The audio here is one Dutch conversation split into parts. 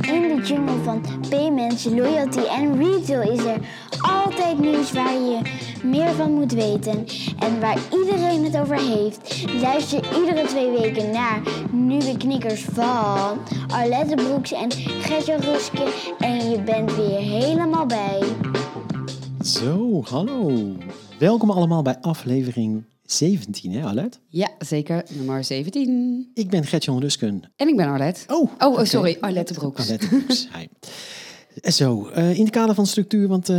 In de jungle van payments, loyalty en retail is er altijd nieuws waar je meer van moet weten en waar iedereen het over heeft. Luister iedere twee weken naar nieuwe knikkers van Arlette Broeks en Gertje Ruske en je bent weer helemaal bij. Zo, hallo. Welkom allemaal bij aflevering 17, hè Arlet? Ja, zeker. Nummer 17. Ik ben Gertjan Rusken. En ik ben Arlette. Oh, Oh, oh sorry. Arlette Broeks. Arlette Broeks, hi. Zo, eh, in het kader van structuur, want eh,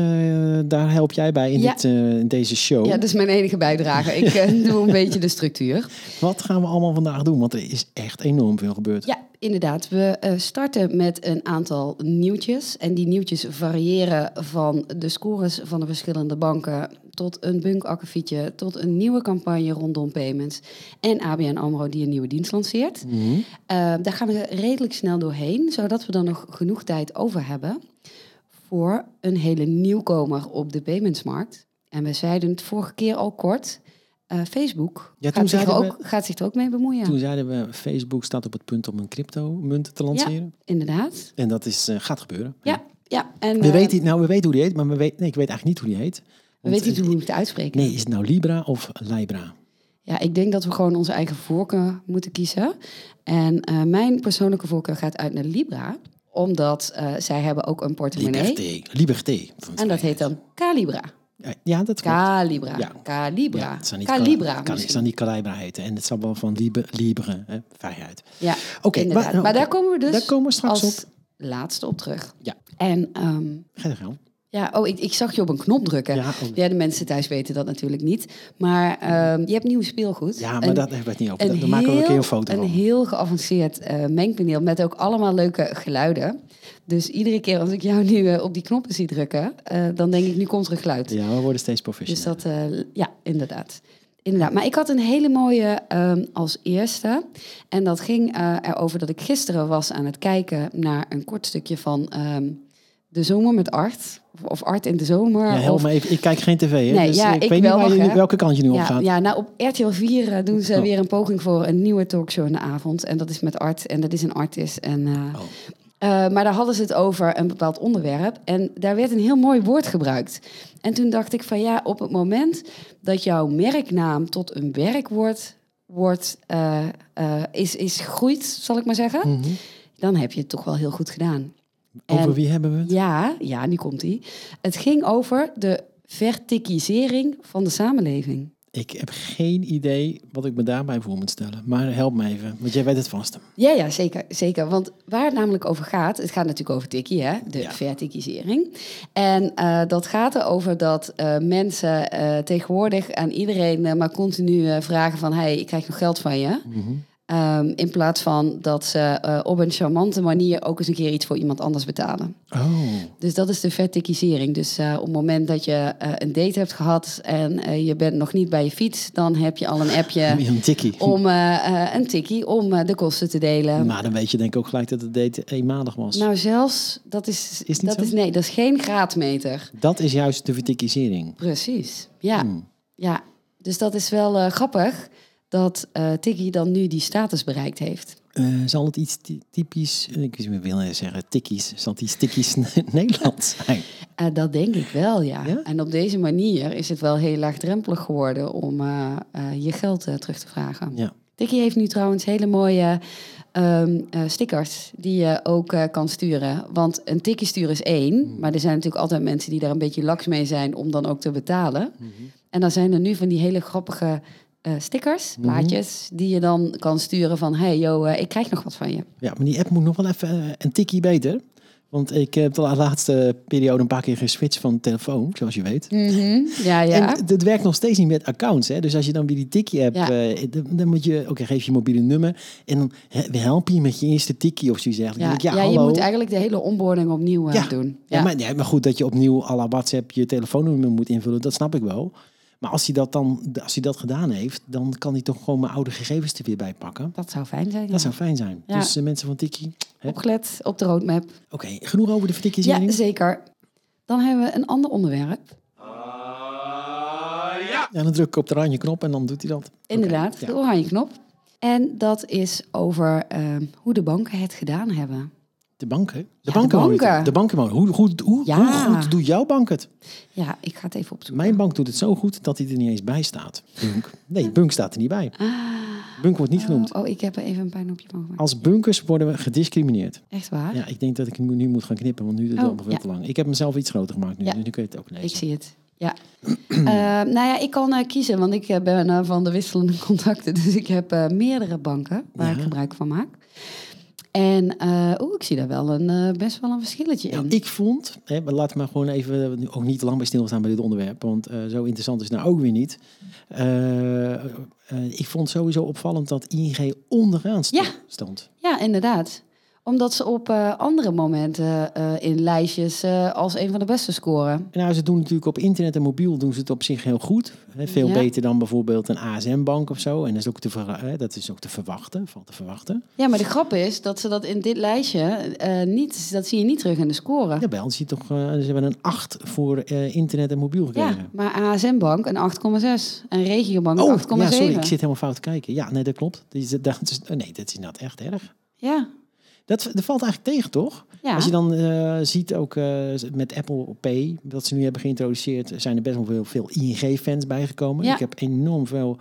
daar help jij bij in, Ja. dit, eh, in deze show. Ja, dat is mijn enige bijdrage. Ik doe een beetje de structuur. Wat gaan we allemaal vandaag doen? Want er is echt enorm veel gebeurd. Ja, inderdaad. We starten met een aantal nieuwtjes. En die nieuwtjes variëren van de scores van de verschillende banken... tot een bunkakkefietje, tot een nieuwe campagne rondom payments... en ABN AMRO die een nieuwe dienst lanceert. Mhm. Eh, daar gaan we redelijk snel doorheen, zodat we dan nog genoeg tijd over hebben voor een hele nieuwkomer op de paymentsmarkt. En we zeiden het vorige keer al kort. eh, Facebook Ja, toen gaat, zich er ook, gaat zich er ook mee bemoeien. Toen zeiden we, Facebook staat op het punt om een crypto-munt te lanceren. Inderdaad. En dat is, eh, gaat gebeuren. Ja, ja. En, We weten, nou, we weten hoe die heet, maar we weten, nee, ik weet eigenlijk niet hoe die heet. We weten niet hoe we het uitspreken. Nee, is het nou Libra of Libra? Ja, ik denk dat we gewoon onze eigen voorkeur moeten kiezen. En eh, mijn persoonlijke voorkeur gaat uit naar Libra. Omdat eh, zij hebben ook een portemonnee. Liberté. Liberté. En dat heet dan Calibra. Ja, Ja, dat klopt. Calibra. Ja. Calibra. Ja, het zou niet Calibra. Het zou niet Calibra heten. En het zal wel van libre, libre hè, vrijheid. Ja, Oké, maar- daar komen we dus Daar komen we straks als op. laatste op terug. Ja. En ehm, Ga je gang. Ja, oh, ik, ik zag je op een knop drukken. Ja, Ja, oh. de mensen thuis weten dat natuurlijk niet. Maar ehm, je hebt nieuw speelgoed. Ja, maar Een- daar hebben we het niet over. een Daar maken we een keer een foto Een van. heel geavanceerd eh, mengpaneel met ook allemaal leuke geluiden. Dus iedere keer als ik jou nu eh, op die knoppen zie drukken, eh, dan denk ik, nu komt er een geluid. Ja, we worden steeds Dus professioneel. dat, ja, inderdaad. Inderdaad. Maar ik had een hele mooie ehm, als eerste. En dat ging erover dat ik gisteren was aan het kijken naar een kort stukje van ehm, De Zomer met Art. Of, Art in de Zomer. ja, help of, me even. Ik kijk geen tv, hè? Nee, dus ja, ik, ik weet niet wel waar nu- hè? welke kant je nu op ja, gaat. ja, nou op RTL 4 eh, doen ze Oh. weer een poging voor een nieuwe talkshow in de avond. En dat is met Art. En dat is een artist. En, eh, Oh. eh, maar daar hadden ze het over een bepaald onderwerp. En daar werd een heel mooi woord gebruikt. En toen dacht ik van ja, op het moment dat jouw merknaam tot een werkwoord wordt, is, is groeit, zal ik maar zeggen. Mhm. Dan heb je het toch wel heel goed gedaan. Over En- wie hebben we het? Ja, ja, nu komt ie. Het ging over de vertikisering van de samenleving. Ik heb geen idee wat ik me daarbij voor moet stellen. Maar help me even, want jij weet het vast. Ja, ja, zeker, zeker. Want waar het namelijk over gaat, het gaat natuurlijk over tikkie, hè? de Ja. vertikisering. En eh, dat gaat erover dat eh, mensen eh, tegenwoordig aan iedereen maar continu vragen van... hey, ik krijg nog geld van je. Mhm. Ehm, in plaats van dat ze eh, op een charmante manier ook eens een keer iets voor iemand anders betalen. Oh, Dus dat is de vertikisering. Dus eh, op het moment dat je eh, een date hebt gehad en je bent nog niet bij je fiets... dan heb je al een appje een tikkie. om een tikkie om de kosten te delen. Maar dan weet je denk ik ook gelijk dat het date eenmalig was. Nou, zelfs, dat is, Is niet dat zo? is nee, dat is geen graadmeter. dat is juist de vertikisering. Precies. Ja, Hmm. ja. Dus dat is wel grappig dat Tikkie dan nu die status bereikt heeft. Eh, zal het iets ty- typisch, ik wil zeggen tikkies, zal het iets tikkies Nederlands zijn? Eh, dat denk ik wel, ja. Ja? En op deze manier is het wel heel laagdrempelig geworden om je geld terug te vragen. Ja. Tikkie heeft nu trouwens hele mooie ehm, eh, stickers die je ook kan sturen. Want een tikkie sturen is één, maar er zijn natuurlijk altijd mensen die daar een beetje laks mee zijn om dan ook te betalen. En dan zijn er nu van die hele grappige eh, stickers, plaatjes, die je dan kan sturen van... hey, yo, eh, ik krijg nog wat van je. ja, maar die app moet nog wel even eh, een tikkie beter. Want ik heb de laatste periode een paar keer geswitcht van telefoon, zoals je weet. Ja, ja. En het werkt nog steeds niet met accounts. Hè? Dus als je dan weer die tikkie-app, Ja. eh, dan, dan moet je, oké, geef je mobiele nummer. En dan he- help je met je eerste tikkie of zoiets eigenlijk. Ja, ja, ja, je moet eigenlijk de hele onboarding opnieuw Ja. doen. Ja, Ja. maar, ja, maar goed, dat je opnieuw à la WhatsApp je telefoonnummer moet invullen, dat snap ik wel. Maar als hij dat dan, als hij dat gedaan heeft, dan kan hij toch gewoon mijn oude gegevens er weer bij pakken. Dat zou fijn zijn. Dat ja. zou fijn zijn. Ja. Dus eh, mensen van hè? Oké, Opgelet op de roadmap. genoeg over de Ja, vertikkiezering. zeker. Dan hebben we een ander onderwerp. Ja, dan druk ik op de oranje knop en dan doet hij dat. Inderdaad, Oké, de ja. oranje knop. En dat is over ehm, hoe de banken het gedaan hebben. De banken? De de banken. wonen banken. De banken. Hoe, hoe, hoe, Ja. hoe goed doet jouw bank het? Ja, ik ga het even opzoeken. Mijn bank doet het zo goed dat hij er niet eens bij staat. Bunk. Nee, Bunk staat er niet bij. Bunk wordt niet genoemd. Oh, oh, ik heb er even een pijn op je gemaakt. Als bunkers worden we gediscrimineerd. Echt waar? Ja, ik denk dat ik nu nu moet gaan knippen, want nu is het Oh, allemaal veel ja. te lang. Ik heb mezelf iets groter gemaakt nu, Ja. dus nu kun je het ook lezen. Ik zie het. Ja. Eh, nou ja, ik kan eh, kiezen, want ik eh, ben van de wisselende contacten. Dus ik heb meerdere banken waar ik gebruik van maak. En oeh, ik zie daar wel een, eh, best wel een verschilletje in. ik vond, hè, maar we maar gewoon even ook niet lang bij stilstaan bij dit onderwerp, want eh, zo interessant is het nou ook weer niet. Ik vond sowieso opvallend dat ING onderaan st- Ja. stond. Ja, inderdaad. Omdat ze op eh, andere momenten eh, in lijstjes eh, als een van de beste scoren. Nou, ze doen natuurlijk op internet en mobiel doen ze het op zich heel goed. Hè, veel Ja. beter dan bijvoorbeeld een ASM-bank of zo. En dat is ook te, hè, dat is ook te verwachten, valt te verwachten. Ja, maar de grap is dat ze dat in dit lijstje niet, dat zie je niet terug in de score. Ja, bij ons zie je toch, ze hebben een 8 voor internet en mobiel Ja, gekregen. maar ASM Bank een 8,6 en Regiobank een Oh, 8,7. ja, sorry, ik zit helemaal fout te kijken. Ja, nee, dat klopt. Dat is, dat is, nee, dat is inderdaad echt erg. Ja, Dat, dat valt eigenlijk tegen, toch? ja. Als je dan eh, ziet ook eh, met Apple Pay, dat ze nu hebben geïntroduceerd, zijn er best wel veel, veel ING-fans bijgekomen. Ja. Ik heb enorm veel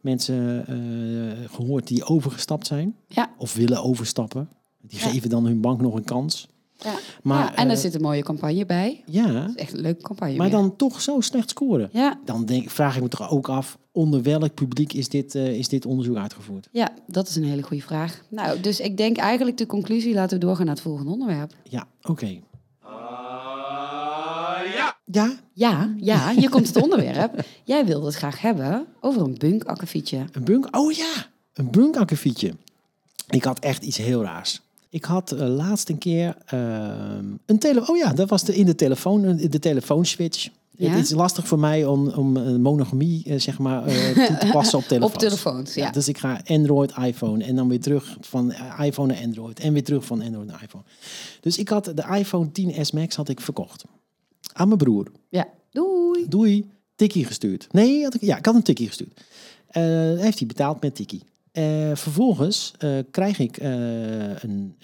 mensen eh, gehoord die overgestapt zijn Ja. of willen overstappen. Die geven dan hun bank nog een kans. Ja. Maar, ja, en er zit een mooie campagne bij. Ja, Dat is echt een leuke campagne. maar weer. dan toch zo slecht scoren. Ja, Dan denk, vraag ik me toch ook af, onder welk publiek is dit, eh, is dit onderzoek uitgevoerd? ja, dat is een hele goede vraag. Nou, dus ik denk eigenlijk de conclusie, laten we doorgaan naar het volgende onderwerp. Ja, oké. ja. Ja, ja, hier komt het onderwerp. Jij wilde het graag hebben over een bunkakkefietje. Een bunk? Oh ja, een bunkakkefietje. Ik had echt iets heel raars. Ik had eh, laatst een keer ehm, een tele. Oh ja, dat was de, in de telefoon, de telefoonswitch. Ja? Het is lastig voor mij om, om eh, monogamie eh, zeg maar, eh, toe te passen op telefoons. Op telefoons, ja. Dus ik ga Android, iPhone en dan weer terug van iPhone naar Android en weer terug van Android naar iPhone. Dus ik had de iPhone 10s Max had ik verkocht aan mijn broer. Ja, doei. Doei, tikkie gestuurd. Nee, had ik, ja, ik had een tikkie gestuurd. Heeft hij betaald met tikkie. Vervolgens krijg ik een,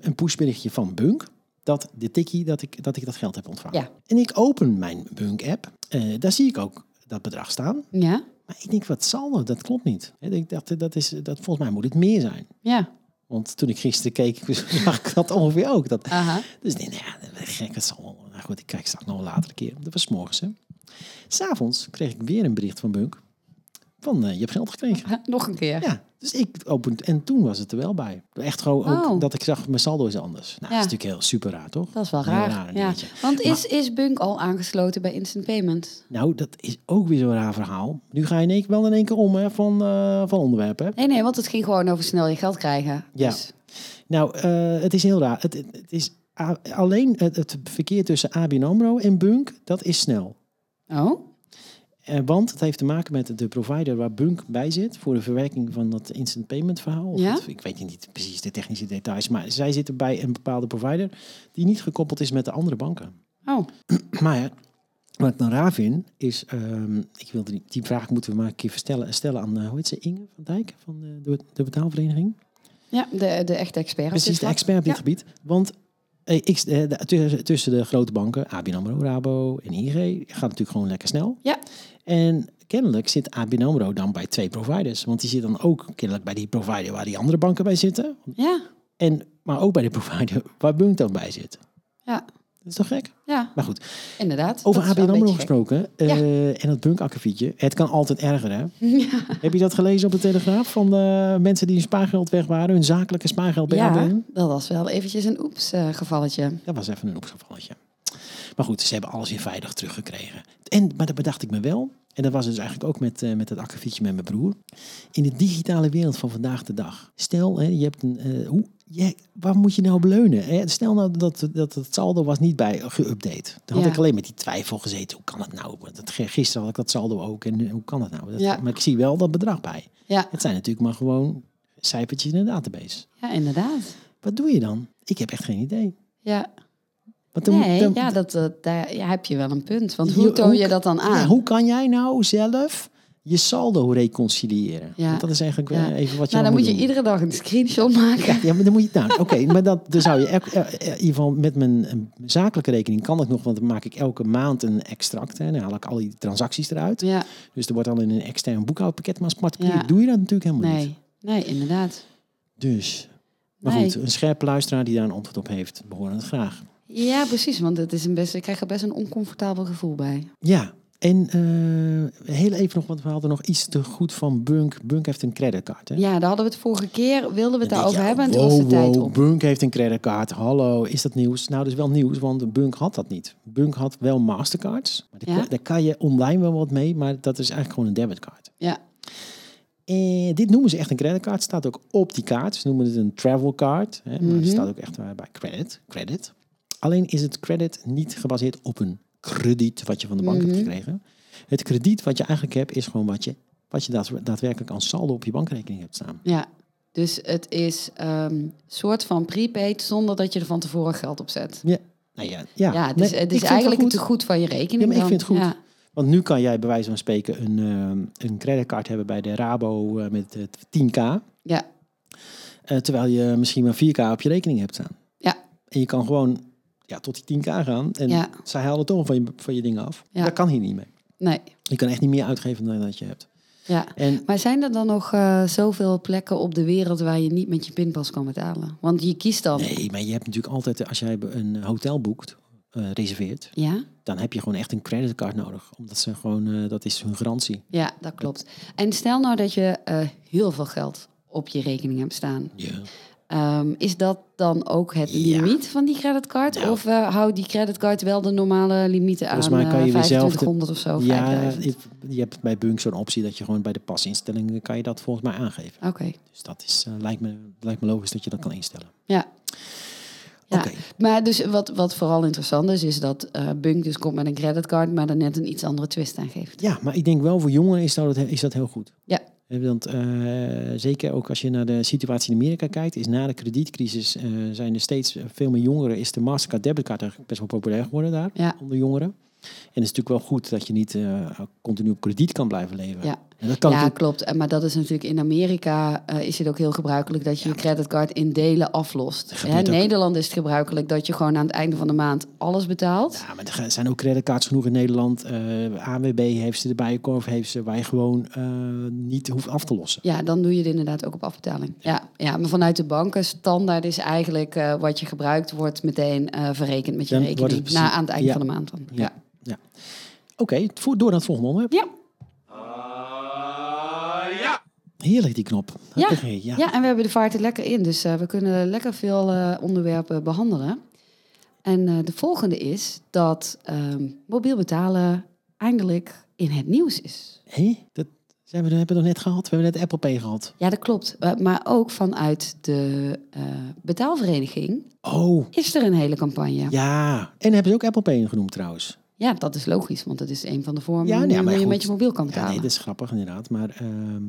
een pushberichtje van Bunk dat de tikkie dat ik, dat ik dat geld heb ontvangen. Ja. En ik open mijn Bunk-app. Eh, daar zie ik ook dat bedrag staan. Ja, Maar ik denk, wat zal dat? Dat klopt niet. Ik dacht, dat is, dat, volgens mij moet het meer zijn. ja. Want toen ik gisteren keek, zag ik dat ongeveer ook. Dat, Aha. dus denk, nou ja, gek, het zal wel. Nou goed, ik kijk straks nog een latere keer. Dat was 's morgens. S'avonds kreeg ik weer een bericht van Bunk. Van, eh, je hebt geld gekregen. Nog een keer. Ja, dus ik opende, en toen was het er wel bij. Echt gewoon ook Oh. dat ik zag, mijn saldo is anders. Nou, Ja. dat is natuurlijk heel super raar, toch? Dat is wel raar. ja. Want is, is Bunk al aangesloten bij Instant Payment? Nou, dat is ook weer zo'n raar verhaal. Nu ga je in één, wel in één keer om hè, van, eh, van onderwerpen. hè. Nee, nee, want het ging gewoon over snel je geld krijgen. Ja. Dus, Nou, eh, het is heel raar. Het, het, is alleen het, het verkeer tussen ABN AMRO en Bunk, dat is snel. oh, want het heeft te maken met de provider waar Bunk bij zit voor de verwerking van dat instant payment verhaal. Of Ja? het- ik weet niet precies de technische details, maar zij zitten bij een bepaalde provider die niet gekoppeld is met de andere banken. oh. Maar ja, wat ik dan raar vind, is, ehm, ik wilde die, die vraag moeten we maar een keer verstellen, stellen aan, eh, hoe heet ze, Inge van Dijk van de, de, de betaalvereniging. Ja, de, de echte expert. Precies, de expert op dit Ja. gebied. Want eh, ik, eh, tussen, tussen de grote banken, ABN AMRO, Rabo en ING, gaat natuurlijk gewoon lekker snel. Ja. En kennelijk zit ABN AMRO dan bij twee providers. Want die zit dan ook kennelijk bij die provider waar die andere banken bij zitten. Ja, En, maar ook bij de provider waar Bunk dan bij zit. ja, Dat is toch gek? ja, Maar goed, inderdaad. over ABN AMRO gesproken. eh, en dat Bunk-akkefietje. Het kan altijd erger, hè? Ja. Heb je dat gelezen op de Telegraaf? Van de mensen die hun spaargeld weg waren. Hun zakelijke spaargeld bij ja, ABN? dat was wel eventjes een oeps eh, gevalletje. Dat was even een opgevalletje. Maar goed, ze hebben alles weer veilig teruggekregen. En, maar dat bedacht ik me wel. En dat was dus eigenlijk ook met, eh, met het akkefietje met mijn broer. In de digitale wereld van vandaag de dag. Stel, hè, je hebt een... eh, hoe, je, waar moet je nou beleunen? Hè? Stel nou dat, dat het saldo was niet bij geüpdate. Dan had Ja. ik alleen met die twijfel gezeten. Hoe kan het nou? Want dat, gisteren had ik dat saldo ook. En hoe kan het nou? Dat, Ja. Maar ik zie wel dat bedrag bij. Ja, Het zijn natuurlijk maar gewoon cijfertjes in een database. ja inderdaad. Wat doe je dan? Ik heb echt geen idee. Ja, Want dan, nee, dan- ja, dat, dat, daar ja, heb je wel een punt. Want hoe toon je dat dan aan? Ja, hoe kan jij nou zelf je saldo reconciliëren. Ja. Want dat is eigenlijk Ja. even wat je Nou, dan moet je doen. iedere dag een screenshot maken. Ja, maar dan moet je nou, oké, maar dat, dan zou je eh, eh, in ieder geval met mijn zakelijke rekening kan dat nog, want dan maak ik elke maand een extract hè, dan haal ik al die transacties eruit. Ja, Dus er wordt al in een extern boekhoudpakket, maar als particulier doe je dat natuurlijk helemaal niet. nee. Nee, inderdaad. Dus, maar Nee. goed, een scherpe luisteraar die daar een antwoord op heeft, behoren het graag. Ja, precies. Want het is een best, ik krijg er best een oncomfortabel gevoel bij. Ja, en eh, heel even nog, want we hadden nog iets te goed van Bunk. Bunk heeft een creditcard. Hè? Ja, daar hadden we het vorige keer, wilden we het daarover hebben en toen wow, was de tijd op. Bunk heeft een creditcard. Hallo, is dat nieuws? Nou, dat is wel nieuws, want Bunk had dat niet. Bunk had wel Mastercards. Maar daar, Ja. kan- daar kan je online wel wat mee, maar dat is eigenlijk gewoon een debitcard. Ja, En dit noemen ze echt een creditcard. Staat ook op die kaart. Ze noemen het een travel card. Hè, maar Mhm. het staat ook echt bij credit. credit. Alleen is het credit niet gebaseerd op een krediet wat je van de bank hebt Mhm. gekregen. Het krediet wat je eigenlijk hebt is gewoon wat je, wat je daad- daadwerkelijk aan saldo op je bankrekening hebt staan. ja. Dus het is een soort van prepaid zonder dat je er van tevoren geld op zet. Ja, nou ja, ja. Ja, het is, het is eigenlijk het goed. van je rekening. Ja, maar ik vind het goed. Ja. Want nu kan jij bij wijze van spreken een, eh, een creditcard hebben bij de Rabo eh, met eh, 10k. Ja, eh, terwijl je misschien maar 4k op je rekening hebt staan. Ja. En je kan gewoon ja, tot die 10k gaan. En Ja. zij halen toch van je, van je dingen af. Ja. Dat kan hier niet mee. nee. Je kan echt niet meer uitgeven dan dat je hebt. Ja. En Maar zijn er dan nog eh, zoveel plekken op de wereld waar je niet met je pinpas kan betalen? Want je kiest dan. nee, maar je hebt natuurlijk altijd, als jij een hotel boekt, eh, reserveert, Ja? dan heb je gewoon echt een creditcard nodig. Omdat ze gewoon, eh, dat is hun garantie. ja, dat klopt. En stel nou dat je eh, heel veel geld op je rekening hebt staan. Ja. Ehm, is dat dan ook het Ja. limiet van die creditcard? Of eh, houdt die creditcard wel de normale limieten aan? Volgens mij kan je eh, weer zelf de- 2500 of zo? Ja, 5000? je, je hebt bij Bunk zo'n optie dat je gewoon bij de pasinstellingen kan je dat volgens mij aangeven. Oké, Dus dat is, eh, lijkt, me, lijkt me logisch dat je dat kan instellen. ja. Ja. Oké. Maar dus wat, wat vooral interessant is, is dat eh Bunk dus komt met een creditcard, maar er net een iets andere twist aan geeft. Ja, maar ik denk wel voor jongeren is dat, is dat heel goed. Ja. Eh, Want eh, zeker ook als je naar de situatie in Amerika kijkt, is na de kredietcrisis eh, zijn er steeds veel meer jongeren. Is de Mastercard debitcard eigenlijk best wel populair geworden daar Ja. onder jongeren. En het is natuurlijk wel goed dat je niet continu op krediet kan blijven leven. Ja. En dat kan ja, klopt. Maar dat is natuurlijk in Amerika eh, is het ook heel gebruikelijk dat je je creditcard in delen aflost. Hè, ook. Nederland is het gebruikelijk dat je gewoon aan het einde van de maand alles betaalt. Ja, maar er zijn ook creditcards genoeg in Nederland. Eh ANWB heeft ze erbij, Corf heeft ze, waar je gewoon eh, niet hoeft af te lossen. Ja, dan doe je het inderdaad ook op afbetaling. Ja, ja maar vanuit de banken standaard is eigenlijk wat je gebruikt wordt meteen verrekend met je Dan wordt het rekening. precies- Na, aan het eind ja. van de maand dan. Ja. Oké, voor- door naar het volgende onderwerp. Ja. Heerlijk die knop. Ja. Ja. Ja, en we hebben de vaart er lekker in. Dus eh, we kunnen lekker veel eh, onderwerpen behandelen. En eh, de volgende is dat ehm, mobiel betalen eindelijk in het nieuws is. Hé, dat zijn we, hebben we nog net gehad. We hebben net Apple Pay gehad. Ja, dat klopt. Maar ook vanuit de betaalvereniging Oh, is er een hele campagne. Ja. En hebben ze ook Apple Pay genoemd trouwens. Dat is logisch, want dat is een van de vormen Ja, nee, maar je met je mobiel kan Ja, betalen. nee, dat is grappig inderdaad. Maar, ehm,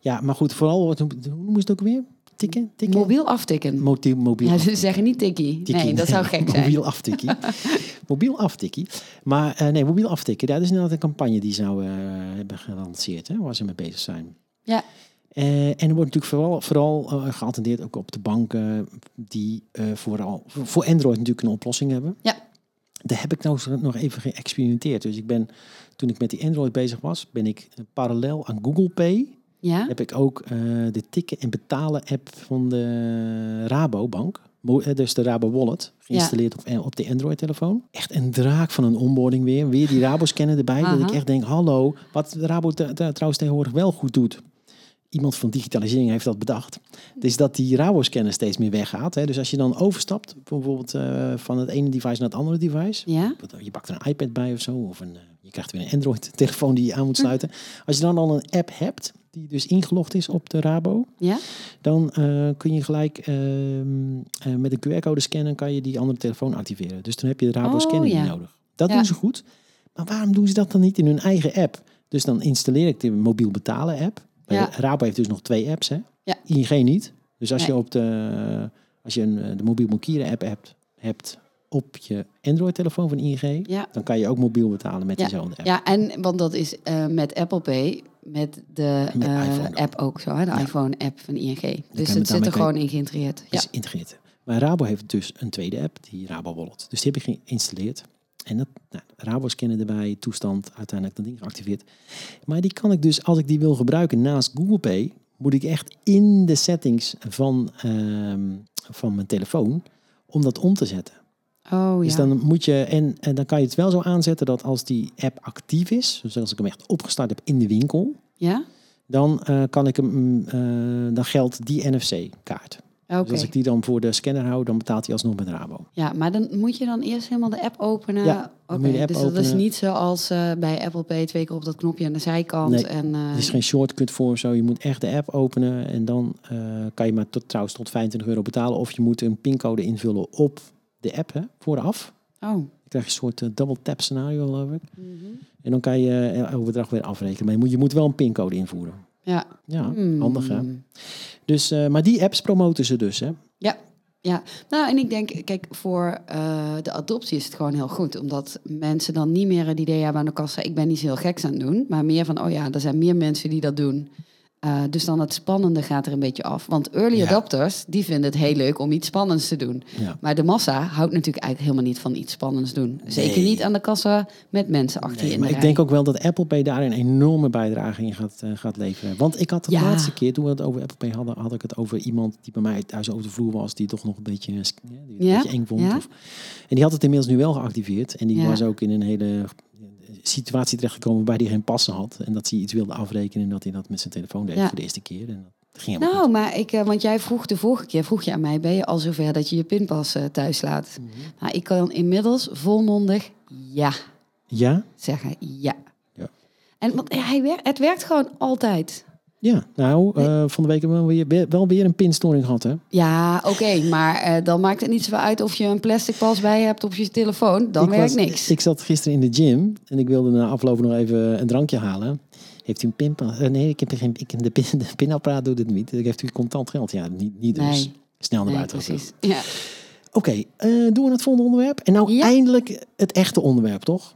ja, maar goed, vooral, wat, hoe noemen ze het ook weer? Tikken? Tikken? Mobiel aftikken. Mobiel, mobiel ja, aftikken. ze zeggen niet tikkie. Tikkie, Nee, dat zou gek zijn. Mobiel aftikkie. mobiel aftikkie. Maar eh, nee, mobiel aftikken. Dat is inderdaad een campagne die zou eh, hebben gelanceerd. Hè, waar ze mee bezig zijn. Ja. Eh, en er wordt natuurlijk vooral, vooral geattendeerd ook op de banken die vooral voor Android natuurlijk een oplossing hebben. Ja. Daar heb ik nou nog even geëxperimenteerd. Dus ik ben, toen ik met die Android bezig was, ben ik eh, parallel aan Google Pay Ja? heb ik ook eh, de tikken en betalen app van de Rabobank. Eh, Dus de Rabo Wallet, geïnstalleerd op, op de Android-telefoon. Echt een draak van een onboarding weer. Weer die Rabo-scanner erbij. Dat ik echt denk, hallo. Wat Rabo trouwens tegenwoordig wel goed doet. Iemand van digitalisering heeft dat bedacht. Dus dat die Rabo-scanner steeds meer weggaat. Hè. Dus als je dan overstapt, bijvoorbeeld eh, van het ene device naar het andere device. Ja? Je pakt er een iPad bij of zo. Of een, eh, je krijgt weer een Android-telefoon die je aan moet sluiten. Als je dan al een app hebt, die dus ingelogd is op de Rabo. Ja? Dan eh, kun je gelijk ehm, eh, met een QR-code scannen, kan je die andere telefoon activeren. Dus dan heb je de Rabo Oh, ja. nodig. Dat Ja. doen ze goed. Maar waarom doen ze dat dan niet in hun eigen app? Dus dan installeer ik de mobiel betalen app. Ja. Rabo heeft dus nog twee apps, hè? Ja. ING niet. Dus als Nee. je op de, als je een, eh, de mobiel bankieren app hebt, hebt op je Android-telefoon van ING, Ja. dan kan je ook mobiel betalen met Ja. diezelfde app. Ja, en want dat is eh, met Apple Pay met de Met eh, app ook zo, hè? de Ja. iPhone-app van ING. Dus het zit er gewoon je- in geïntegreerd. Ja. is integreerd. Maar Rabo heeft dus een tweede app, die Rabo Wallet. Dus die heb ik geïnstalleerd. En dat, nou, scannen erbij, toestand, uiteindelijk dat ding geactiveerd. Maar die kan ik dus, als ik die wil gebruiken naast Google Pay, moet ik echt in de settings van, ehm, van mijn telefoon om dat om te zetten. Oh Dus ja. dan moet je, en, en dan kan je het wel zo aanzetten dat als die app actief is, dus als ik hem echt opgestart heb in de winkel, ja? dan eh, kan ik hem, mm, eh, dan geldt die NFC-kaart. Dus als ik die dan voor de scanner hou, dan betaalt hij alsnog met Rabo. Ja, maar dan moet je dan eerst helemaal de app openen. Ja, je de app dus dat is niet zoals eh, bij Apple Pay twee keer op dat knopje aan de zijkant. Nee, en, eh, Er is geen shortcut voor zo. Je moet echt de app openen en dan eh, kan je maar tot, trouwens tot 25 euro betalen. Of je moet een pincode invullen op de app hè, vooraf. Oh. Dan krijg je een soort double tap scenario geloof ik. Mhm. En dan kan je elk bedrag weer afrekenen. Maar je moet, je moet wel een pincode invoeren. Ja. Ja, Hmm. handig hè. Dus, eh, maar die apps promoten ze dus hè. Ja, ja. Nou, en ik denk, kijk, voor eh, de adoptie is het gewoon heel goed. Omdat mensen dan niet meer het idee hebben aan de kassa... ik ben niet zo heel geks aan het doen. Maar meer van, oh ja, er zijn meer mensen die dat doen. Eh, dus dan het spannende gaat er een beetje af. Want early Ja. adopters, die vinden het heel leuk om iets spannends te doen. Ja. Maar de massa houdt natuurlijk eigenlijk helemaal niet van iets spannends doen. Zeker Nee. niet aan de kassa met mensen achter je in maar de ik rij. denk ook wel dat Apple Pay daar een enorme bijdrage in gaat, gaat leveren. Want ik had de Ja. laatste keer, toen we het over Apple Pay hadden, had ik het over iemand die bij mij thuis over de vloer was, die toch nog een beetje, eh, die een beetje eng vond. Of, en die had het inmiddels nu wel geactiveerd. En die was ook in een hele situatie terechtgekomen waarbij hij geen passen had. En dat hij iets wilde afrekenen en dat hij dat met zijn telefoon deed Ja. voor de eerste keer. En dat ging helemaal Nou, maar ik, eh, want jij vroeg de vorige keer, vroeg je aan mij, ben je al zover dat je je pinpas eh, thuis laat? Mhm. Nou, ik kan inmiddels volmondig ja Ja? zeggen, ja. Ja. En want hij werkt, het werkt gewoon altijd. Ja, nou, eh, van de week hebben we weer, wel weer een pinstoring gehad, hè? Ja, oké, maar eh, dan maakt het niet zoveel uit of je een plastic pas bij hebt op je telefoon. Dan ik werkt was- niks. Ik zat gisteren in de gym en ik wilde na afloop nog even een drankje halen. Heeft u een pinpas? Eh, nee, ik heb er geen. Ik, de, pin, de pinapparaat doet het niet. Ik heeft u contant geld? Ja, niet, niet dus. Nee. Snel naar nee, buiten. precies. Ja. Oké, doen we het volgende onderwerp. En nou Ja. eindelijk het echte onderwerp, toch?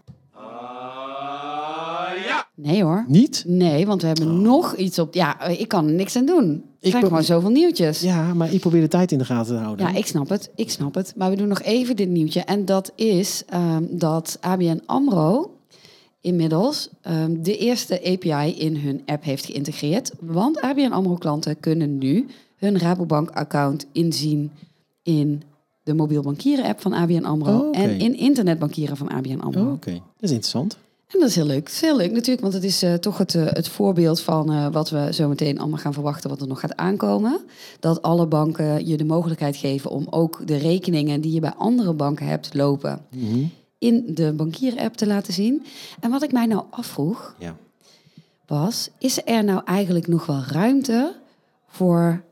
Nee hoor. Niet? Nee, want we hebben nog iets op. Ja, eh, ik kan er niks aan doen. Ik zijn gewoon zoveel nieuwtjes. Ja, maar ik probeer de tijd in de gaten te houden. Ja, ik snap het. Ik snap het. Maar we doen nog even dit nieuwtje. En dat is ehm, dat ABN AMRO inmiddels ehm, de eerste API in hun app heeft geïntegreerd. Want ABN AMRO klanten kunnen nu hun Rabobank-account inzien in de mobiel bankieren app van ABN AMRO. Oh. En in internetbankieren van ABN AMRO. Oh, Oké, dat is interessant. En dat is heel leuk. Het is heel leuk natuurlijk, want het is eh, toch het, eh, het voorbeeld van eh, wat we zo meteen allemaal gaan verwachten, wat er nog gaat aankomen. Dat alle banken je de mogelijkheid geven om ook de rekeningen die je bij andere banken hebt lopen Mhm. in de bankier-app te laten zien. En wat ik mij nou afvroeg Ja. was, is er nou eigenlijk nog wel ruimte voor,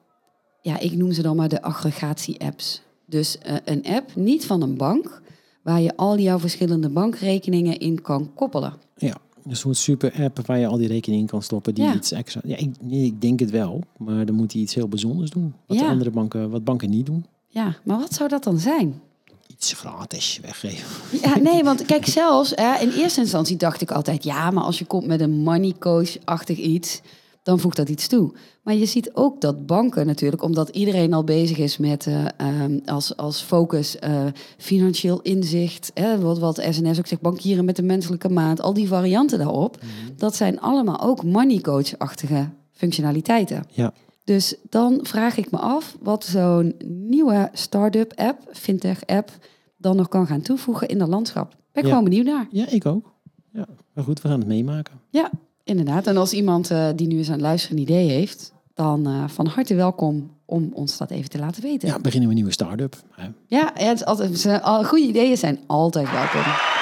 ja, ik noem ze dan maar de aggregatie-apps. Dus een app, niet van een bank, waar je al jouw verschillende bankrekeningen in kan koppelen. Ja, een soort super app waar je al die rekeningen in kan stoppen die Ja. iets extra. Ja, ik, ik denk het wel, maar dan moet hij iets heel bijzonders doen. Wat de Ja. andere banken, wat banken niet doen. Ja, maar wat zou dat dan zijn? Iets gratis weggeven. Ja, nee, want kijk, zelfs hè, in eerste instantie dacht ik altijd... ja, maar als je komt met een money coach-achtig iets... dan voegt dat iets toe. Maar je ziet ook dat banken natuurlijk... omdat iedereen al bezig is met eh, ehm, als, als focus eh, financieel inzicht... Hè, wat, wat SNS ook zegt, bankieren met de menselijke maat... al die varianten daarop... dat zijn allemaal ook money coach-achtige functionaliteiten. Ja. Dus dan vraag ik me af wat zo'n nieuwe start-up app, fintech app, dan nog kan gaan toevoegen in dat landschap. Ben ik Ja. gewoon benieuwd naar. ja, ik ook. Ja, maar goed, we gaan het meemaken. Ja, inderdaad. En als iemand eh, die nu eens aan het luisteren een idee heeft, dan eh, van harte welkom om ons dat even te laten weten. Ja, beginnen we een nieuwe start-up. hè. Ja, ja, het is altijd, goede ideeën zijn altijd welkom.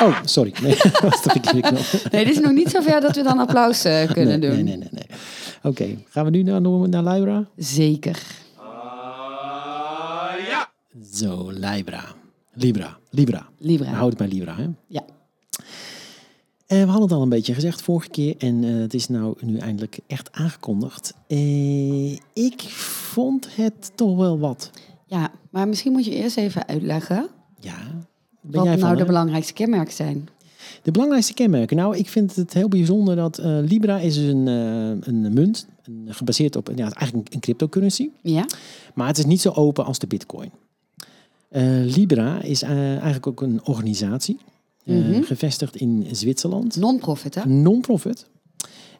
Oh, sorry. Nee, dat was de verkeerde knop. Nee, dit is nog niet zover dat we dan applaus eh, kunnen nee, doen. Nee, nee, nee. nee. Oké, gaan we nu naar, naar Libra? Zeker. Zo, Libra. Libra. Libra. Libra. Houd het bij Libra, hè? Ja. Eh, we hadden het al een beetje gezegd vorige keer en eh, het is nou nu eindelijk echt aangekondigd. Eh, ik vond het toch wel wat. ja, maar misschien moet je eerst even uitleggen Ja. Ben wat jij nou de belangrijkste kenmerken zijn. De belangrijkste kenmerken. Nou, ik vind het heel bijzonder dat Libra is dus een, eh, een munt een, gebaseerd op ja, eigenlijk een cryptocurrency. Ja? Maar het is niet zo open als de bitcoin. Libra is eigenlijk ook een organisatie. Eh, Mhm. Gevestigd in Zwitserland. Non-profit, hè? Non-profit.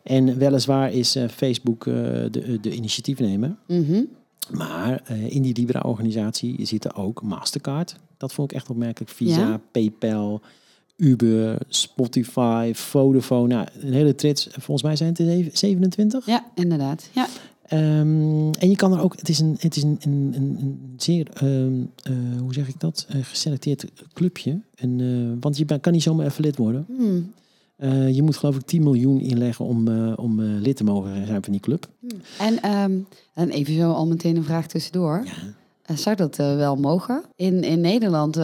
En weliswaar is eh, Facebook eh, de, de initiatiefnemer. Mhm. Maar in die Libra-organisatie zitten ook Mastercard. Dat vond ik echt opmerkelijk. Visa, Ja. PayPal, Uber, Spotify, Vodafone. Nou, een hele trits. Volgens mij zijn het er 27. Ja, inderdaad. Ja. Ehm, en je kan er ook, het is een, het is een, een, een, zeer, ehm, eh, hoe zeg ik dat, geselecteerd clubje. En, eh, want je ben- kan niet zomaar even lid worden. Hmm. Eh, je moet geloof ik 10 miljoen inleggen om, om lid te mogen zijn van die club. En, ehm, en even zo al meteen een vraag tussendoor. Ja. Zou dat wel mogen? In, in Nederland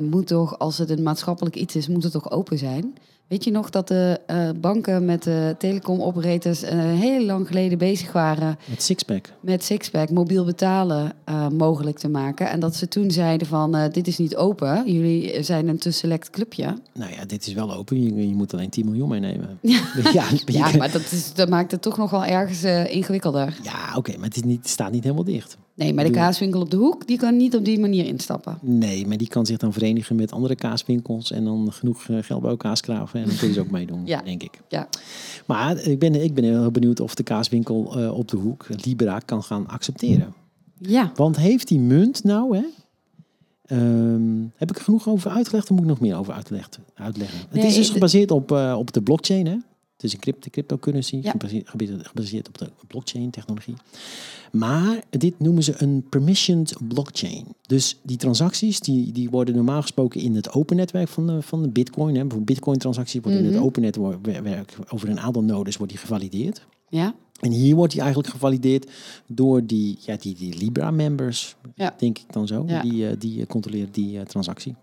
moet toch, als het een maatschappelijk iets is, moet het toch open zijn? Weet je nog dat de eh, banken met de telecomoperators eh heel lang geleden bezig waren Met Sixpack. met Sixpack mobiel betalen eh, mogelijk te maken? En dat ze toen zeiden van, dit is niet open, jullie zijn een te select clubje. Nou ja, dit is wel open. Je, je moet alleen 10 miljoen meenemen. Ja, ja, Ja, maar dat, is, dat maakt het toch nog wel ergens ingewikkelder. ja oké, maar het, is niet, het staat niet helemaal dicht. Nee, maar de kaaswinkel op de hoek, die kan niet op die manier instappen. Nee, maar die kan zich dan verenigen met andere kaaswinkels en dan genoeg geld bij elkaar skraven. En dan kun je ze ook meedoen, Ja. denk ik. Ja. Maar ik ben, ik ben heel benieuwd of de kaaswinkel eh, op de hoek Libra kan gaan accepteren. Ja, Want heeft die munt nou, hè? Ehm, heb ik er genoeg over uitgelegd? Of moet ik nog meer over uitlegd, uitleggen? Nee, het is dus gebaseerd op, eh, op de blockchain, hè? Het is een crypto, cryptocurrency, Ja. gebaseerd, op de blockchain-technologie. Maar dit noemen ze een permissioned blockchain. Dus die transacties die, die worden normaal gesproken in het open netwerk van de, van de bitcoin. Hè. Bijvoorbeeld bitcoin-transacties worden in Mhm. het open netwerk over een aantal nodes wordt die gevalideerd. ja, En hier wordt hij eigenlijk gevalideerd door die, ja, die, die Libra-members, Ja. denk ik dan zo. Ja. Die, eh, die eh, controleren die eh, transactie.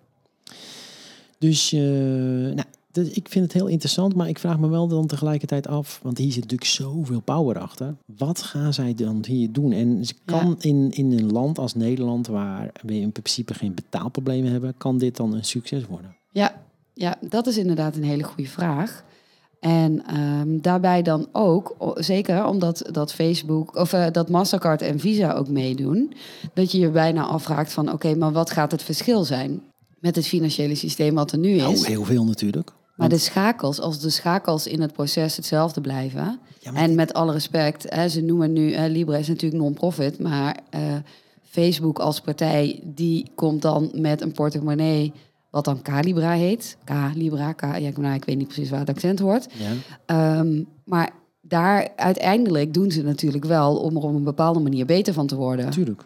Dus eh, nou, dus ik vind het heel interessant, maar ik vraag me wel dan tegelijkertijd af, want hier zit natuurlijk zoveel power achter. Wat gaan zij dan hier doen? En ze Ja. kan in, in een land als Nederland, waar we in principe geen betaalproblemen hebben, kan dit dan een succes worden? ja, ja, dat is inderdaad een hele goede vraag. En ehm, daarbij dan ook, zeker omdat dat Facebook of eh, dat Mastercard en Visa ook meedoen, dat je je bijna afvraagt van oké, maar wat gaat het verschil zijn met het financiële systeem wat er nu Nou, is? heel veel natuurlijk. Maar de schakels, als de schakels in het proces hetzelfde blijven. Ja, En met alle respect, hè, ze noemen nu, eh, Libra is natuurlijk non-profit, maar eh, Facebook als partij, die komt dan met een portemonnee, wat dan Calibra heet. K-Libra, K, ja, ik- nou, ik weet niet precies waar het accent hoort. ja. Ehm, maar daar uiteindelijk doen ze natuurlijk wel om er op een bepaalde manier beter van te worden. Tuurlijk.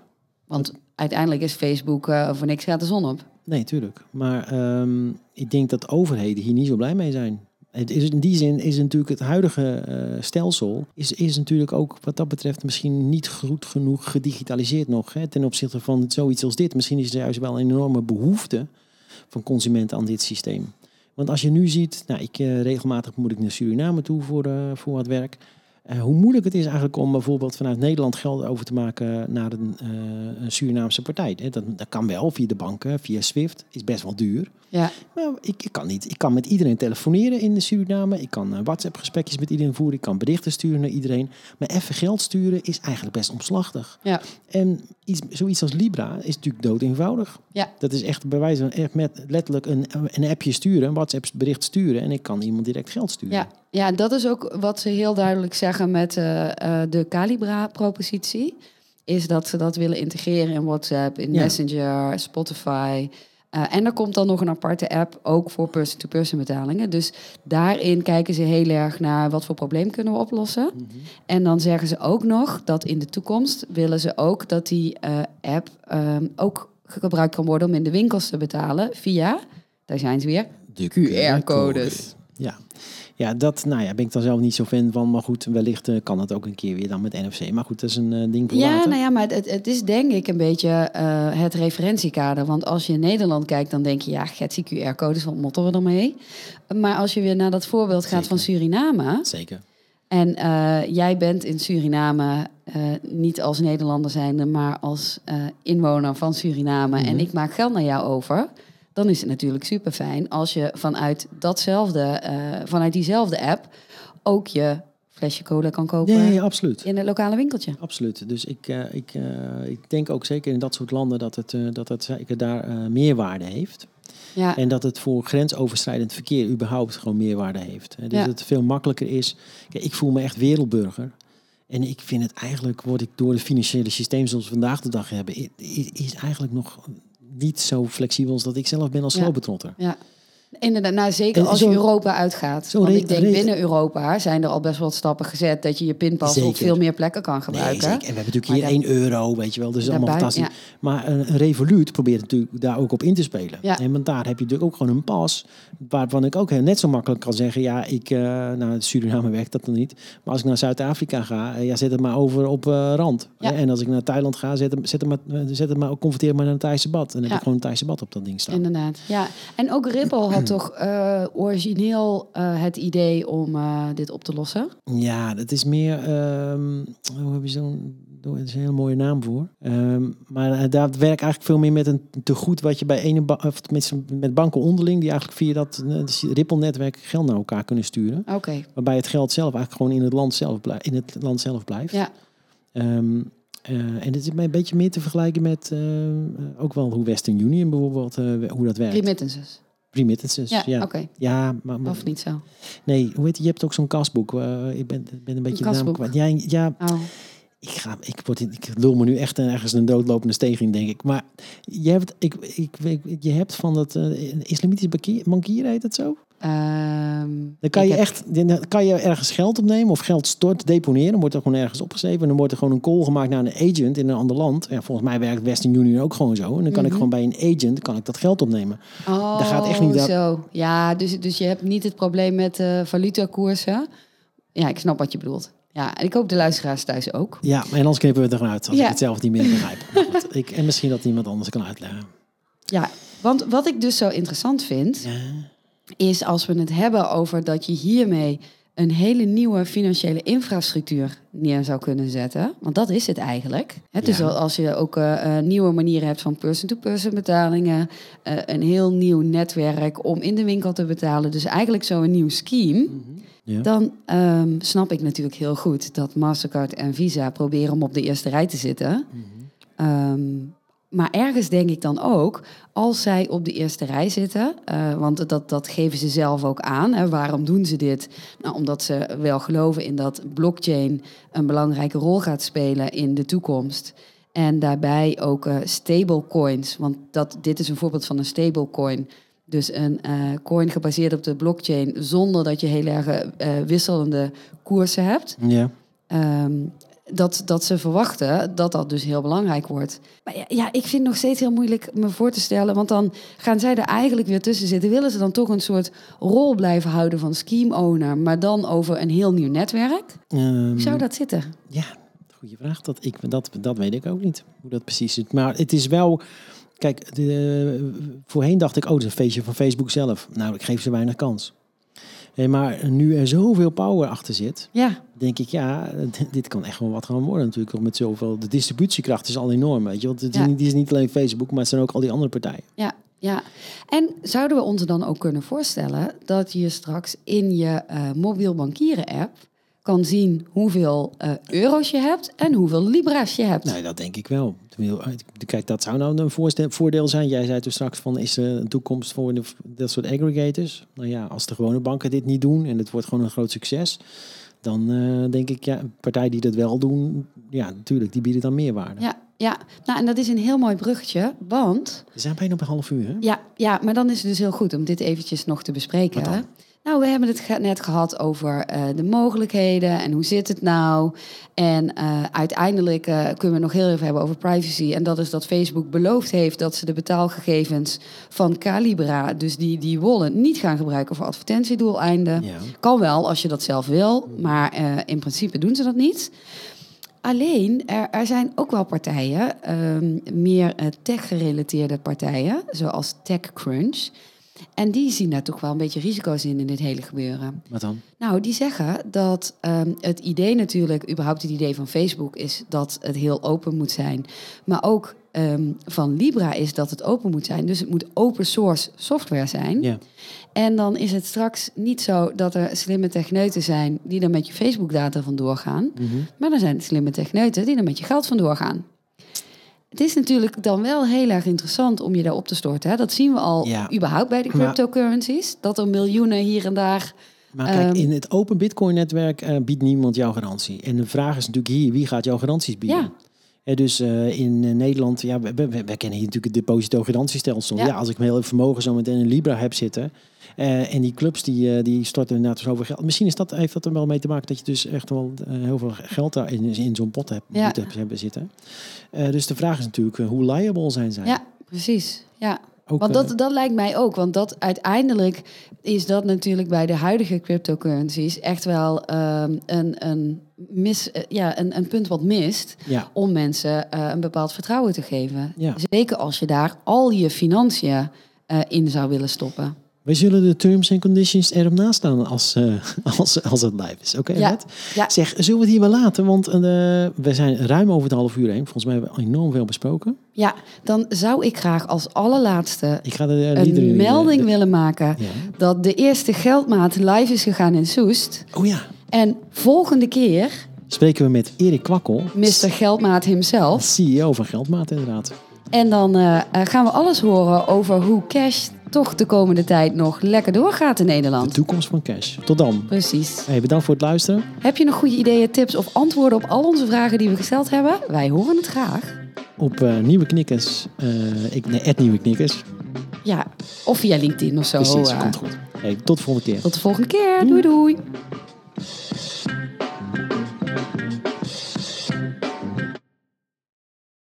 Want uiteindelijk is Facebook eh, voor niks gaat de zon op. Nee, tuurlijk. Maar ehm, ik denk dat overheden hier niet zo blij mee zijn. Het is, in die zin is natuurlijk het huidige eh, stelsel... Is, is natuurlijk ook wat dat betreft misschien niet goed genoeg gedigitaliseerd nog. Hè, ten opzichte van zoiets als dit. Misschien is er juist wel een enorme behoefte van consumenten aan dit systeem. Want als je nu ziet... Nou, ik, eh, regelmatig moet ik naar Suriname toe voor, eh, voor wat werk... Eh, hoe moeilijk het is eigenlijk om bijvoorbeeld vanuit Nederland geld over te maken naar een, eh, een Surinaamse partij. Dat, dat kan wel via de banken, via SWIFT. Is best wel duur. Ja, Maar ik, ik kan niet. Ik kan met iedereen telefoneren in de Suriname. Ik kan eh, WhatsApp-gesprekjes met iedereen voeren. Ik kan berichten sturen naar iedereen. Maar even geld sturen is eigenlijk best omslachtig. ja, En iets, zoiets als Libra is natuurlijk dood eenvoudig. ja. Dat is echt bij wijze van echt met letterlijk een, een appje sturen, een WhatsApp-bericht sturen. En ik kan iemand direct geld sturen. Ja, ja, dat is ook wat ze heel duidelijk zeggen met eh, eh, de Calibra-propositie. Is dat ze dat willen integreren in WhatsApp, in Ja. Messenger, Spotify. Eh, en er komt dan nog een aparte app, ook voor person-to-person betalingen. Dus daarin kijken ze heel erg naar wat voor probleem kunnen we oplossen. En dan zeggen ze ook nog dat in de toekomst willen ze ook dat die eh, app ehm, ook gebruikt kan worden om in de winkels te betalen via, daar zijn ze weer, De QR-codes. Ja. Ja, dat nou ja, ben ik dan zelf niet zo fan van. Maar goed, wellicht eh, kan het ook een keer weer dan met NFC. Maar goed, dat is een eh, ding voor Ja, later. nou ja, maar het, het is denk ik een beetje eh, het referentiekader. Want als je in Nederland kijkt, dan denk je, ja, Getsie QR-codes, wat motten we ermee? Maar als je weer naar dat voorbeeld gaat van Suriname... Zeker. en jij bent in Suriname niet als Nederlander zijnde, maar als inwoner van Suriname... Mhm. en ik maak geld naar jou over... dan is het natuurlijk super fijn als je vanuit datzelfde, eh, vanuit diezelfde app ook je flesje cola kan kopen Nee, ja, absoluut. in het lokale winkeltje. Absoluut. Dus ik, eh, ik, eh, ik denk ook zeker in dat soort landen dat het, dat het zeker daar meerwaarde heeft. Ja, En dat het voor grensoverschrijdend verkeer überhaupt gewoon meerwaarde heeft. Dus Ja. dat het veel makkelijker is. Kijk, ik voel me echt wereldburger. En ik vind het eigenlijk, word ik door het financiële systeem zoals we vandaag de dag hebben, is eigenlijk nog niet zo flexibel als dat ik zelf ben als sloopbetrotter. ja. Inderdaad, nou, zeker als zo- Europa uitgaat. zo Want ik denk binnen Europa zijn er al best wel wat stappen gezet dat je je pinpas op veel meer plekken kan gebruiken. zeker. En we hebben natuurlijk Maar hier daar- 1 euro, weet je wel. Dus allemaal fantastisch. Maar een, een Revolut probeert natuurlijk daar ook op in te spelen. Ja. En want daar heb je natuurlijk ook gewoon een pas. Waarvan ik ook heel net zo makkelijk kan zeggen. Ja, ik, eh nou, in Suriname werkt dat dan niet. Maar als ik naar Zuid-Afrika ga, eh, ja, zet het maar over op eh, rand. Ja. En als ik naar Thailand ga, zet het, zet het, maar, zet het maar, converteer maar naar een Thaise bad. En dan heb Ja. ik gewoon een Thaise bad op dat ding staan. Inderdaad, ja. En ook Ripple had toch eh, origineel eh, het idee om eh, dit op te lossen? Ja, dat is meer. ehm, hoe heb je zo'n. Er is een hele mooie naam voor. Ehm, maar daar werkt eigenlijk veel meer met een tegoed wat je bij ene ba- of tenminste met banken onderling, die eigenlijk via dat eh, Ripple-netwerk geld naar elkaar kunnen sturen. Oké, Waarbij het geld zelf eigenlijk gewoon in het land zelf, blij- in het land zelf blijft. ja. Ehm, eh, en het is een beetje meer te vergelijken met ook wel hoe Western Union bijvoorbeeld, hoe dat werkt. Remittances. Remittances. Ja, Ja, oké. ja. maar, maar- Of niet zo? nee, hoe heet? Je hebt ook zo'n kasboek. eh, ik ben, ben een beetje de naam kwijt. Ja, ja, Oh. Ik, ga, ik, word, ik lul me nu echt ergens een doodlopende steeg in, denk ik. Maar je hebt, ik, ik, ik- je hebt van dat eh islamitisch bankier, bankier, heet het zo? Ehm, Dan kan je heb- echt, dan kan je ergens geld opnemen of geld stort, deponeren. Dan wordt er gewoon ergens opgeschreven. En dan wordt er gewoon een call gemaakt naar een agent in een ander land. Ja, volgens mij werkt Western Union ook gewoon zo. En dan kan ik Mhm. gewoon bij een agent kan ik dat geld opnemen. Oh, gaat echt niet dat- zo. Ja, dus, dus je hebt niet het probleem met eh valutakoersen. Ja, ik snap wat je bedoelt. Ja, en ik hoop de luisteraars thuis ook. Ja, maar anders knippen we het eruit als Ja. ik het zelf niet meer begrijp. Goed, ik, en misschien dat iemand anders kan uitleggen. Ja, want wat ik dus zo interessant vind, Ja. is als we het hebben over dat je hiermee een hele nieuwe financiële infrastructuur neer zou kunnen zetten. Want dat is het eigenlijk. Het is Ja. al als je ook eh, eh, nieuwe manieren hebt van person-to-person betalingen, eh, een heel nieuw netwerk om in de winkel te betalen. Dus eigenlijk zo'n nieuw scheme. Ja. Dan ehm, snap ik natuurlijk heel goed dat Mastercard en Visa proberen om op de eerste rij te zitten. Ehm, maar ergens denk ik dan ook, als zij op de eerste rij zitten, eh, want dat, dat geven ze zelf ook aan. Hè, waarom doen ze dit? Nou, omdat ze wel geloven in dat blockchain een belangrijke rol gaat spelen in de toekomst. En daarbij ook eh, stablecoins, want dat, dit is een voorbeeld van een stablecoin. Dus een eh, coin gebaseerd op de blockchain zonder dat je heel erg eh, wisselende koersen hebt. ja. Ehm, dat, dat ze verwachten dat dat dus heel belangrijk wordt. Maar ja, ja, ik vind het nog steeds heel moeilijk me voor te stellen. Want dan gaan zij er eigenlijk weer tussen zitten. Willen ze dan toch een soort rol blijven houden van scheme owner, maar dan over een heel nieuw netwerk? Ehm, Hoe zou dat zitten? Ja, goede vraag. Dat, ik, dat, dat weet ik ook niet, hoe dat precies zit. Maar het is wel... Kijk, de, voorheen dacht ik, oh, het is een feestje van Facebook zelf. Nou, ik geef ze weinig kans. Hé, maar nu er zoveel power achter zit, Ja, denk ik, ja, dit kan echt wel wat gaan worden natuurlijk. Met zoveel, de distributiekracht is al enorm, weet je. Want het is, Ja. niet, het is niet alleen Facebook, maar het zijn ook al die andere partijen. ja, ja. En zouden we ons dan ook kunnen voorstellen dat je straks in je eh, mobiel bankieren app kan zien hoeveel eh, euro's je hebt en hoeveel libra's je hebt? Nou, dat denk ik wel. Kijk, dat zou nou een voordeel zijn. Jij zei toen straks van, is er een toekomst voor de, dat soort aggregators? Nou ja, als de gewone banken dit niet doen en het wordt gewoon een groot succes, dan eh, denk ik, ja, partijen die dat wel doen, ja, natuurlijk, die bieden dan meerwaarde. Ja, ja. Nou, en dat is een heel mooi bruggetje, want We zijn bijna op een half uur, hè? ja, ja, maar dan is het dus heel goed om dit eventjes nog te bespreken. Nou, we hebben het net gehad over eh, de mogelijkheden en hoe zit het nou. En eh, uiteindelijk eh, kunnen we nog heel even hebben over privacy. En dat is dat Facebook beloofd heeft dat ze de betaalgegevens van Calibra, dus die, die wallet, niet gaan gebruiken voor advertentiedoeleinden. Ja. Kan wel als je dat zelf wil, maar in principe doen ze dat niet. Alleen, er, er zijn ook wel partijen, ehm, meer tech-gerelateerde partijen, zoals TechCrunch. En die zien daar toch wel een beetje risico's in, in dit hele gebeuren. Wat dan? Nou, die zeggen dat ehm, het idee natuurlijk, überhaupt het idee van Facebook is dat het heel open moet zijn. Maar ook ehm, van Libra is dat het open moet zijn. Dus het moet open source software zijn. Ja. En dan is het straks niet zo dat er slimme techneuten zijn die er met je Facebook-data vandoor gaan. Mhm. Maar er zijn slimme techneuten die er met je geld vandoor gaan. Het is natuurlijk dan wel heel erg interessant om je daarop te storten. Hè? Dat zien we al Ja. überhaupt bij de cryptocurrencies. Dat er miljoenen hier en daar. Maar kijk, Ehm, in het open Bitcoin-netwerk eh, biedt niemand jouw garantie. En de vraag is natuurlijk hier, wie gaat jouw garanties bieden? Ja. Hè, dus eh, in eh, Nederland, ja, we, we, we kennen hier natuurlijk het depositogarantiestelsel. Ja. Ja. als ik mijn hele vermogen zo meteen in Libra heb zitten. eh, en die clubs die, eh, die storten inderdaad zoveel geld. Misschien is dat, heeft dat er wel mee te maken dat je dus echt wel eh, heel veel geld daar in, in zo'n pot hebt, Ja. moet hebben- zitten. Eh, dus de vraag is natuurlijk, eh, hoe liable zijn zij? Ja, precies. Ja. Ook, Want eh, dat, dat lijkt mij ook. Want dat uiteindelijk is dat natuurlijk bij de huidige cryptocurrencies echt wel ehm, een, een, mis, eh, ja, een, een punt wat mist. ja, om mensen eh, een bepaald vertrouwen te geven. Ja. Zeker als je daar al je financiën in zou willen stoppen. Wij zullen de terms en conditions erop naast staan als, eh, als, als het live is. Oké, Ja. Zeg, zullen we het hier wel laten? Want eh, we zijn ruim over het half uur heen. Volgens mij hebben we enorm veel besproken. Ja, dan zou ik graag als allerlaatste Ik ga de eh, een in, melding de- willen maken Ja. dat de eerste geldmaat live is gegaan in Soest. Oh ja, En volgende keer spreken we met Erik Kwakkel, Mr. Geldmaat himself. CEO van Geldmaat inderdaad. En dan gaan we alles horen over hoe cash toch de komende tijd nog lekker doorgaat in De Nederland. toekomst van cash. Tot dan. Precies. Hey, bedankt voor het luisteren. Heb je nog goede ideeën, tips of antwoorden op al onze vragen die we gesteld hebben? Wij horen het graag. Op eh, Nieuwe Knikkers. eh, ik, nee, Nieuwe Knikkers. Ja, of via LinkedIn of zo. Precies, eh. komt goed. Hey, tot de volgende keer. Tot de volgende keer. Doei doei.